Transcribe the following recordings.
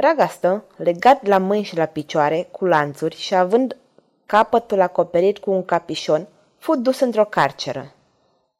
Ragastă, legat la mâini și la picioare, cu lanțuri și având capătul acoperit cu un capișon, fu dus într-o carceră.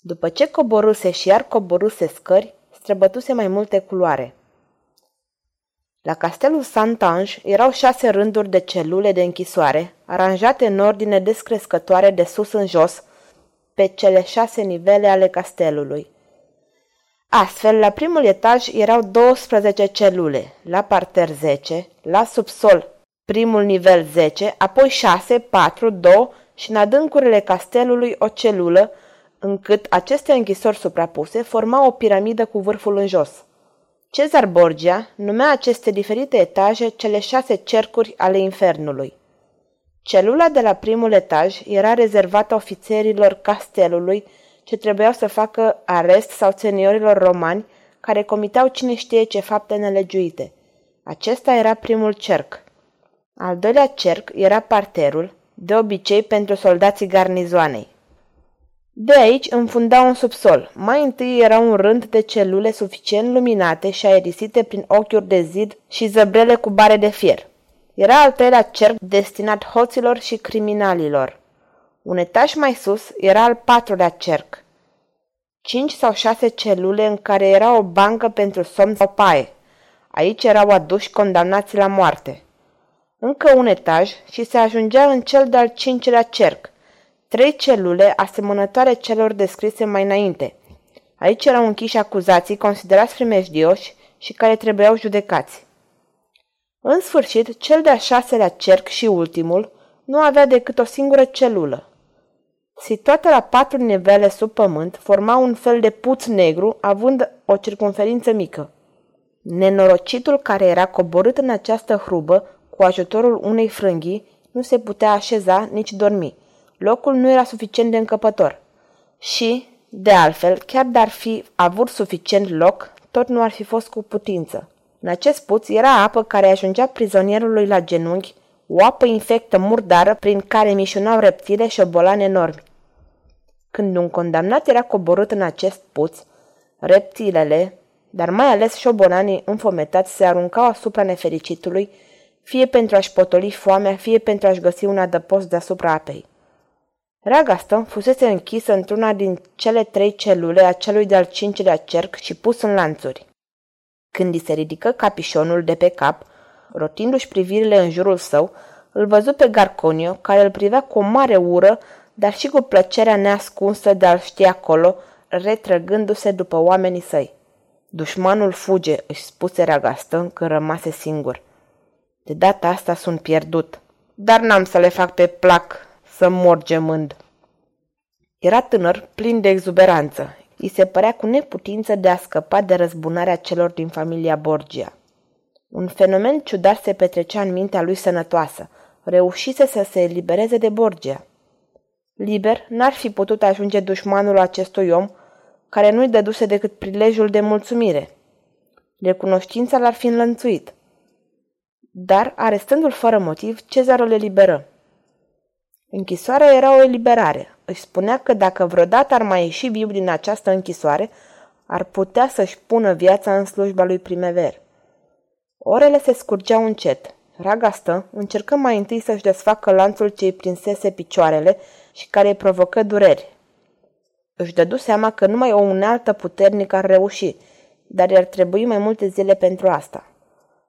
După ce coboruse și iar coboruse scări, străbătuse mai multe culoare. La castelul Santange erau șase rânduri de celule de închisoare, aranjate în ordine descrescătoare de sus în jos, pe cele șase nivele ale castelului. Astfel, la primul etaj erau 12 celule, la parter 10, la subsol primul nivel 10, apoi 6, 4, 2 și în adâncurile castelului o celulă, încât aceste închisori suprapuse formau o piramidă cu vârful în jos. Cezar Borgia numea aceste diferite etaje cele șase cercuri ale infernului. Celula de la primul etaj era rezervată ofițerilor castelului ce trebuiau să facă arest sau seniorilor romani care comiteau cine știe ce fapte nelegiuite. Acesta era primul cerc. Al doilea cerc era parterul, de obicei pentru soldații garnizoanei. De aici înfunda un subsol. Mai întâi era un rând de celule suficient luminate și aerisite prin ochiuri de zid și zăbrele cu bare de fier. Era al treilea cerc destinat hoților și criminalilor. Un etaj mai sus era al patrulea cerc. Cinci sau șase celule în care era o bancă pentru somn sau paie. Aici erau aduși condamnați la moarte. Încă un etaj și se ajungea în cel de-al cincilea cerc. Trei celule asemănătoare celor descrise mai înainte. Aici erau închiși acuzații considerați primejdioși și care trebuiau judecați. În sfârșit, cel de-a șaselea cerc și ultimul nu avea decât o singură celulă. Situată la patru nivele sub pământ, forma un fel de puț negru, având o circunferință mică. Nenorocitul care era coborât în această hrubă, cu ajutorul unei frânghii, nu se putea așeza nici dormi. Locul nu era suficient de încăpător. Și, de altfel, chiar dar fi avut suficient loc, tot nu ar fi fost cu putință. În acest puț era apă care ajungea prizonierului la genunchi, o apă infectă murdară prin care mișunau reptile și obolani enormi. Când un condamnat era coborât în acest puț, reptilele, dar mai ales șobolanii înfometați, se aruncau asupra nefericitului, fie pentru a-și potoli foamea, fie pentru a-și găsi un adăpost deasupra apei. Ragaston fusese închisă într-una din cele trei celule a celui de-al cincilea cerc și pus în lanțuri. Când îi se ridică capișonul de pe cap, rotindu-și privirile în jurul său, îl văzu pe Garconio, care îl privea cu o mare ură, dar și cu plăcerea neascunsă de a-l ști acolo, retrăgându-se după oamenii săi. Dușmanul fuge, își spuse Ragaston că rămase singur. De data asta sunt pierdut, dar n-am să le fac pe plac să mor gemând. Era tânăr, plin de exuberanță. I se părea cu neputință de a scăpa de răzbunarea celor din familia Borgia. Un fenomen ciudat se petrecea în mintea lui sănătoasă. Reușise să se elibereze de Borgia. Liber, n-ar fi putut ajunge dușmanul acestui om, care nu-i dăduse decât prilejul de mulțumire. Recunoștința l-ar fi înlănțuit. Dar, arestându-l fără motiv, Cezar îl eliberă. Închisoarea era o eliberare. Își spunea că dacă vreodată ar mai ieși viu din această închisoare, ar putea să-și pună viața în slujba lui Primever. Orele se scurgeau încet. Ragastă încercă mai întâi să-și desfacă lanțul ce îi prinsese picioarele și care îi provocă dureri. Își dădu seama că numai o unealtă puternică ar reuși, dar i-ar trebui mai multe zile pentru asta.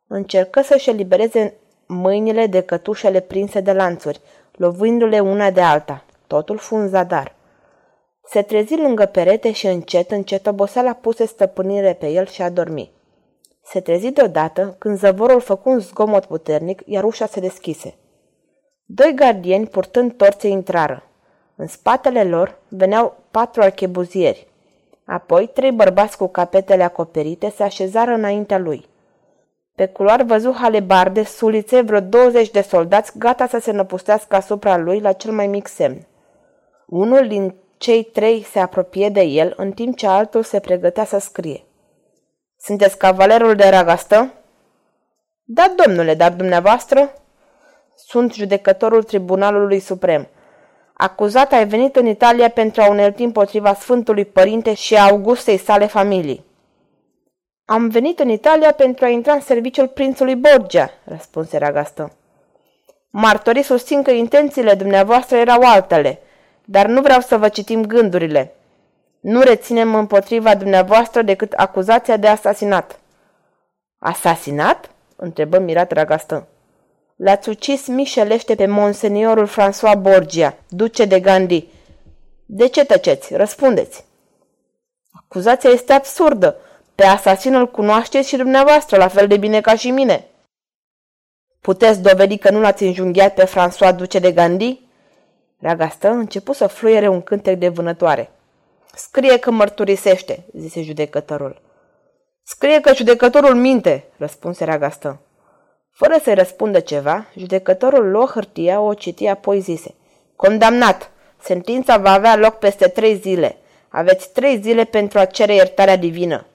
Încercă să-și elibereze mâinile de cătușele prinse de lanțuri, lovindu-le una de alta. Totul fu un zadar. Se trezi lângă perete și încet, încet oboseala puse stăpânire pe el și a dormi. Se trezi deodată când zăvorul făcu un zgomot puternic, iar ușa se deschise. Doi gardieni purtând torțe intrară. În spatele lor veneau patru archebuzieri. Apoi, trei bărbați cu capetele acoperite se așezară înaintea lui. Pe culoar văzu halebarde, sulițe, vreo 20 de soldați gata să se năpustească asupra lui la cel mai mic semn. Unul din cei trei se apropie de el, în timp ce altul se pregătea să scrie. Sunteți cavalerul de ragastă? Da, domnule, dar dumneavoastră? Sunt judecătorul Tribunalului Suprem. Acuzat ai venit în Italia pentru a unelti împotriva Sfântului Părinte și a Augustei sale familii. Am venit în Italia pentru a intra în serviciul prințului Borgia, răspunse Ragastă. Martorii susțin că intențiile dumneavoastră erau altele, dar nu vreau să vă citim gândurile. Nu reținem împotriva dumneavoastră decât acuzația de asasinat. Asasinat? întrebă mirat Ragastă. L-ați ucis mișelește pe monseniorul François Borgia, duce de Gandhi. De ce tăceți? Răspundeți. Acuzația este absurdă. Pe asasinul cunoașteți și dumneavoastră, la fel de bine ca și mine. Puteți dovedi că nu l-ați înjunghiat pe François Duce de Gandhi? Ragastă început să fluiere un cântec de vânătoare. Scrie că mărturisește, zise judecătorul. Scrie că judecătorul minte, răspunse Ragastă. Fără să-i răspundă ceva, judecătorul luă hârtia, o citi, apoi zise. Condamnat! Sentința va avea loc peste trei zile. Aveți trei zile pentru a cere iertarea divină.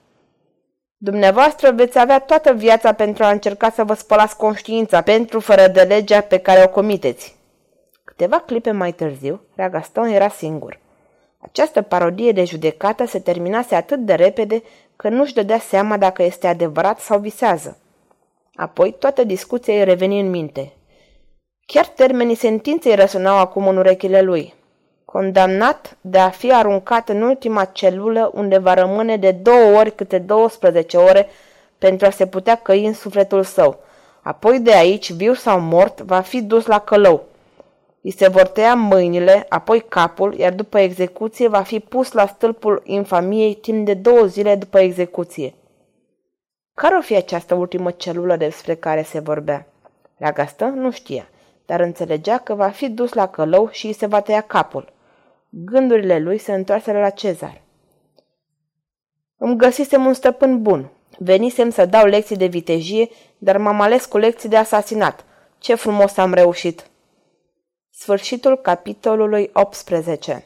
Dumneavoastră veți avea toată viața pentru a încerca să vă spălați conștiința pentru fără de legea pe care o comiteți. Câteva clipe mai târziu, Ragaston era singur. Această parodie de judecată se terminase atât de repede că nu-și dădea seama dacă este adevărat sau visează. Apoi toată discuția îi reveni în minte. Chiar termenii sentinței răsunau acum în urechile lui. Condamnat de a fi aruncat în ultima celulă unde va rămâne de două ori câte 12 ore pentru a se putea căi în sufletul său. Apoi de aici, viu sau mort, va fi dus la călău. Îi se vor tăia mâinile, apoi capul, iar după execuție va fi pus la stâlpul infamiei timp de două zile după execuție. Care o fi această ultimă celulă despre care se vorbea? Ragastă nu știa, dar înțelegea că va fi dus la călău și îi se va tăia capul. Gândurile lui se întoarseră la Cezar. Îmi găsisem un stăpân bun. Venisem să dau lecții de vitejie, dar m-am ales cu lecții de asasinat. Ce frumos am reușit! Sfârșitul capitolului 18